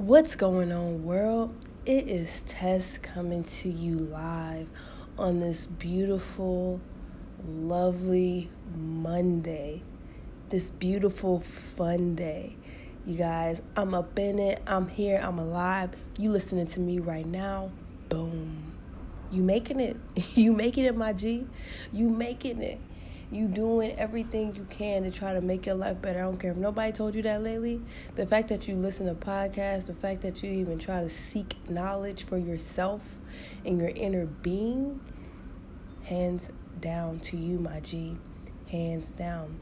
What's going on, world? It is Tess coming to you live on this beautiful, lovely Monday. This beautiful, fun day. You guys, I'm up in it. I'm here. I'm alive. You listening to me right now. Boom. You making it. You making it, my G. You making it you doing everything you can to try to make your life better. I don't care if nobody told you that lately. The fact that you listen to podcasts, the fact that you even try to seek knowledge for yourself and your inner being, hands down to you, my G. Hands down.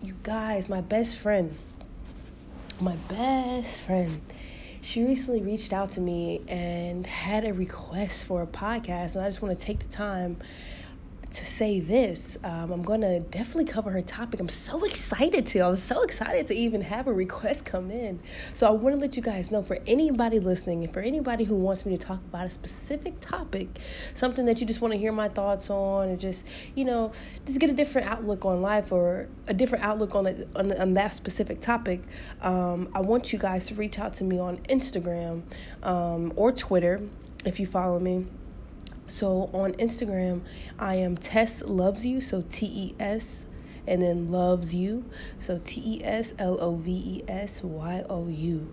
You guys, my best friend, my best friend, she recently reached out to me and had a request for a podcast. And I just want to take the time to say this. Um, I'm going to definitely cover her topic. I'm so excited to. I'm so excited to even have a request come in. So I want to let you guys know for anybody listening and for anybody who wants me to talk about a specific topic, something that you just want to hear my thoughts on, or just, you know, just get a different outlook on life or a different outlook on, it, on, on that specific topic, um, I want you guys to reach out to me on Instagram um, or Twitter if you follow me. So on Instagram, I am Tess Loves You, so T E S and then loves you. So T E S L O V E S Y O U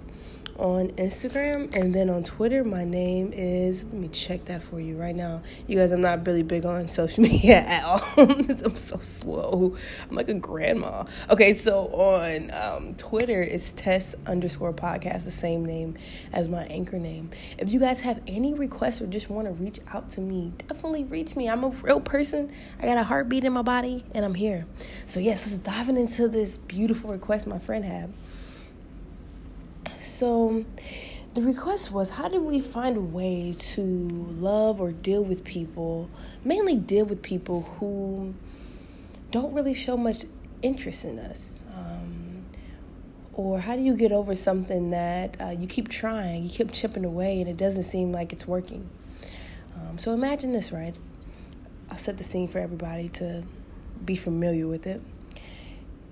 on Instagram and then on Twitter. My name is, let me check that for you right now. You guys, I'm not really big on social media at all. I'm so slow. I'm like a grandma. Okay, so on um, Twitter, it's Tess underscore podcast, the same name as my anchor name. If you guys have any requests or just want to reach out to me, definitely reach me. I'm a real person. I got a heartbeat in my body and I'm here. So, yes, let's diving into this beautiful request my friend had. So, the request was how do we find a way to love or deal with people, mainly deal with people who don't really show much interest in us? Um, or how do you get over something that uh, you keep trying, you keep chipping away, and it doesn't seem like it's working? Um, so imagine this, right? I'll set the scene for everybody to be familiar with it.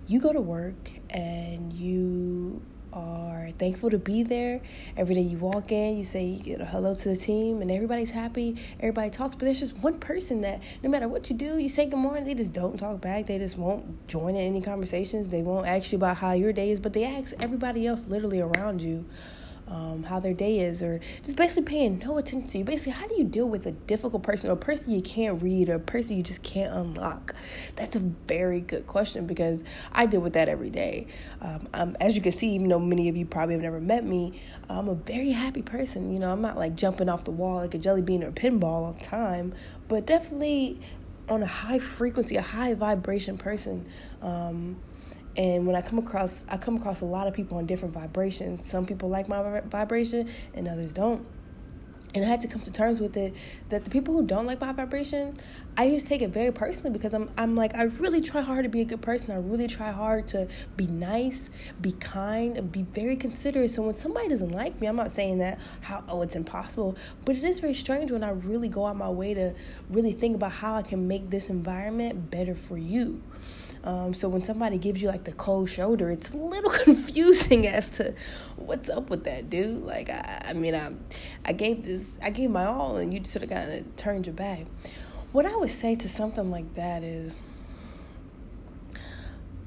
You go to work and you are thankful to be there. Every day you walk in, you say you hello to the team, and everybody's happy. Everybody talks, but there's just one person that no matter what you do, you say good morning, they just don't talk back. They just won't join in any conversations. They won't ask you about how your day is, but they ask everybody else literally around you um, how their day is, or just basically paying no attention to you. Basically, how do you deal with a difficult person, or a person you can't read, or a person you just can't unlock? That's a very good question because I deal with that every day. Um, as you can see, even though many of you probably have never met me, I'm a very happy person. You know, I'm not like jumping off the wall like a jelly bean or a pinball all the time, but definitely on a high frequency, a high vibration person. Um, and when I come across, I come across a lot of people on different vibrations. Some people like my vibration, and others don't. And I had to come to terms with it that the people who don't like my vibration, I used to take it very personally because I'm I'm like I really try hard to be a good person. I really try hard to be nice, be kind, and be very considerate. So when somebody doesn't like me, I'm not saying that how oh it's impossible, but it is very strange when I really go out my way to really think about how I can make this environment better for you. Um, so when somebody gives you like the cold shoulder, it's a little confusing as to what's up with that, dude. Like, I, I mean, I, I gave this, I gave my all, and you sort of kind of turned your back. What I would say to something like that is,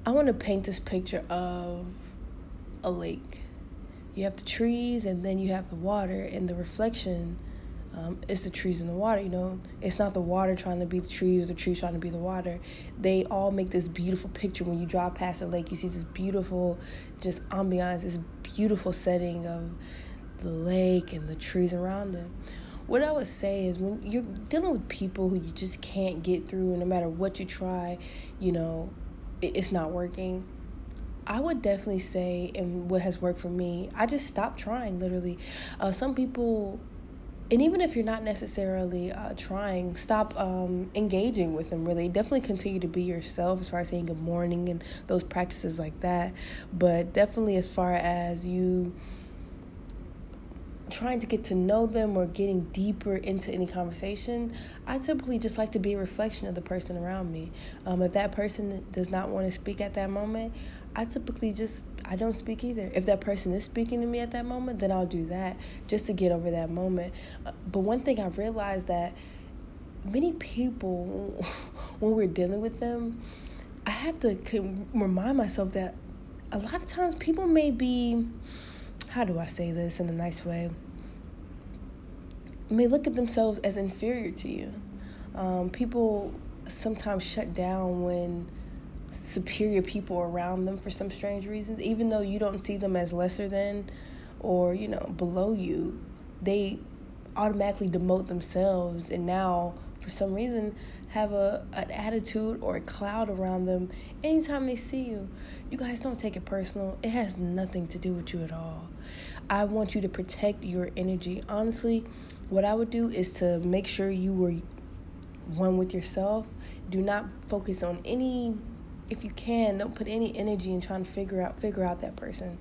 I want to paint this picture of a lake. You have the trees, and then you have the water, and the reflection um, it's the trees and the water, you know. It's not the water trying to be the trees or the trees trying to be the water. They all make this beautiful picture when you drive past a lake. You see this beautiful, just ambiance, this beautiful setting of the lake and the trees around it. What I would say is when you're dealing with people who you just can't get through, and no matter what you try, you know, it's not working. I would definitely say, and what has worked for me, I just stopped trying. Literally, uh, some people and even if you're not necessarily uh, trying, stop um, engaging with them. Really, definitely continue to be yourself as far as saying good morning and those practices like that. But definitely, as far as you trying to get to know them or getting deeper into any conversation, I typically just like to be a reflection of the person around me. Um, if that person does not want to speak at that moment, I typically just I don't speak either. If that person is speaking to me at that moment, then I'll do that just to get over that moment. Uh, but one thing I realized that many people when we're dealing with them, I have to remind myself that a lot of times people may be how do I say this in a nice way? May look at themselves as inferior to you. Um, people sometimes shut down when superior people are around them for some strange reasons, even though you don't see them as lesser than or, you know, below you, they automatically demote themselves and now for some reason have a an attitude or a cloud around them anytime they see you. You guys don't take it personal. It has nothing to do with you at all. I want you to protect your energy. Honestly, what I would do is to make sure you were one with yourself. Do not focus on any if you can, don't put any energy in trying to figure out figure out that person.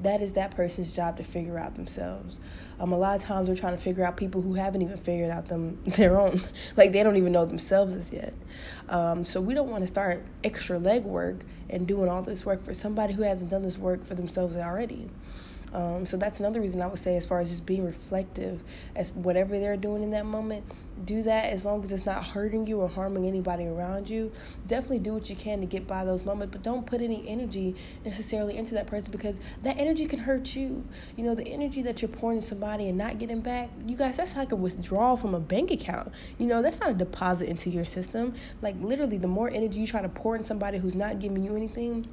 That is that person's job to figure out themselves. Um, a lot of times we're trying to figure out people who haven't even figured out them their own, like they don't even know themselves as yet. Um, so we don't want to start extra legwork and doing all this work for somebody who hasn't done this work for themselves already. Um, so that's another reason I would say, as far as just being reflective, as whatever they're doing in that moment, do that as long as it's not hurting you or harming anybody around you. Definitely do what you can to get by those moments, but don't put any energy necessarily into that person because that energy can hurt you. You know, the energy that you're pouring into somebody and not getting back, you guys, that's like a withdrawal from a bank account. You know, that's not a deposit into your system. Like, literally, the more energy you try to pour in somebody who's not giving you anything,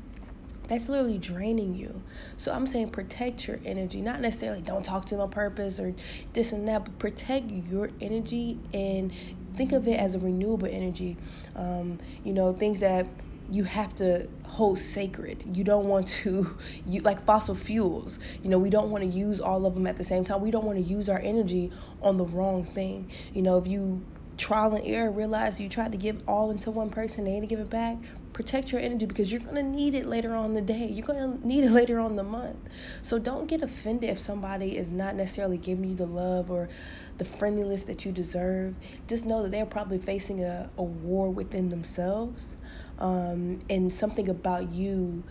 that's literally draining you. So I'm saying protect your energy, not necessarily don't talk to them on purpose or this and that, but protect your energy and think of it as a renewable energy. Um, you know, things that you have to hold sacred. You don't want to you like fossil fuels. You know, we don't want to use all of them at the same time. We don't want to use our energy on the wrong thing. You know, if you trial and error realize you tried to give all into one person, they to give it back protect your energy because you're to need it later on the day. You're to need it later on the month. So don't get offended if somebody is not necessarily giving you the love or the friendliness that you deserve. Just know that they're probably facing a, a war within themselves. Um, and something about you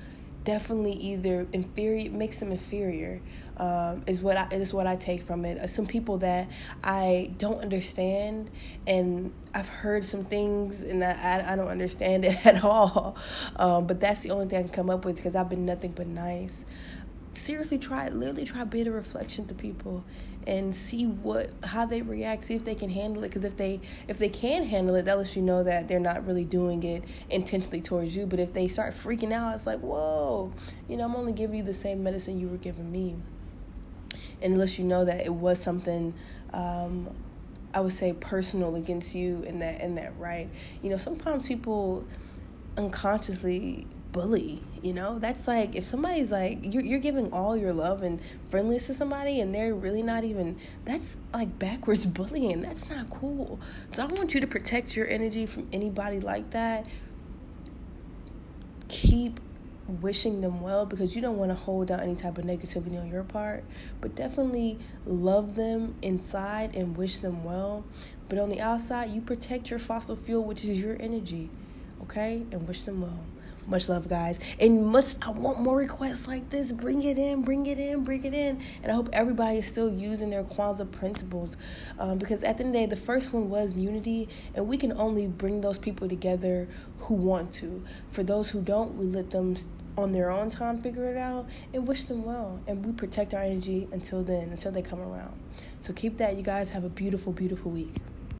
definitely either inferior makes them inferior um, is what I is what I take from it. Some people that I don't understand, and I've heard some things, and I I don't understand it at all. Um, but that's the only thing I can come up with because I've been nothing but nice seriously try literally try being a reflection to people and see what how they react see if they can handle it because if they if they can handle it that lets you know that they're not really doing it intentionally towards you. But if they start freaking out it's like whoa you know i'm only giving you the same medicine you were giving me. And it lets you know that it was something um, i would say personal against you in that in that right. You know sometimes people unconsciously bully you know? That's like if somebody's like you're, you're giving all your love and friendliness to somebody and they're really not even that's like backwards bullying. That's not cool. So i want you to protect your energy from anybody like that. Keep wishing them well because you don't want to hold down any type of negativity on your part but definitely love them inside and wish them well. But on the outside you protect your fossil fuel which is your energy okay? And wish them well much love, guys. And must I want more requests like this. Bring it in, bring it in, bring it in. And I hope everybody is still using their Kwanzaa principles. Um, because at the end of the day, the first one was unity, and we can only bring those people together who want to. For those who don't, we let them on their own time figure it out and wish them well. And we protect our energy until then, until they come around. So keep that. You guys have a beautiful, beautiful week.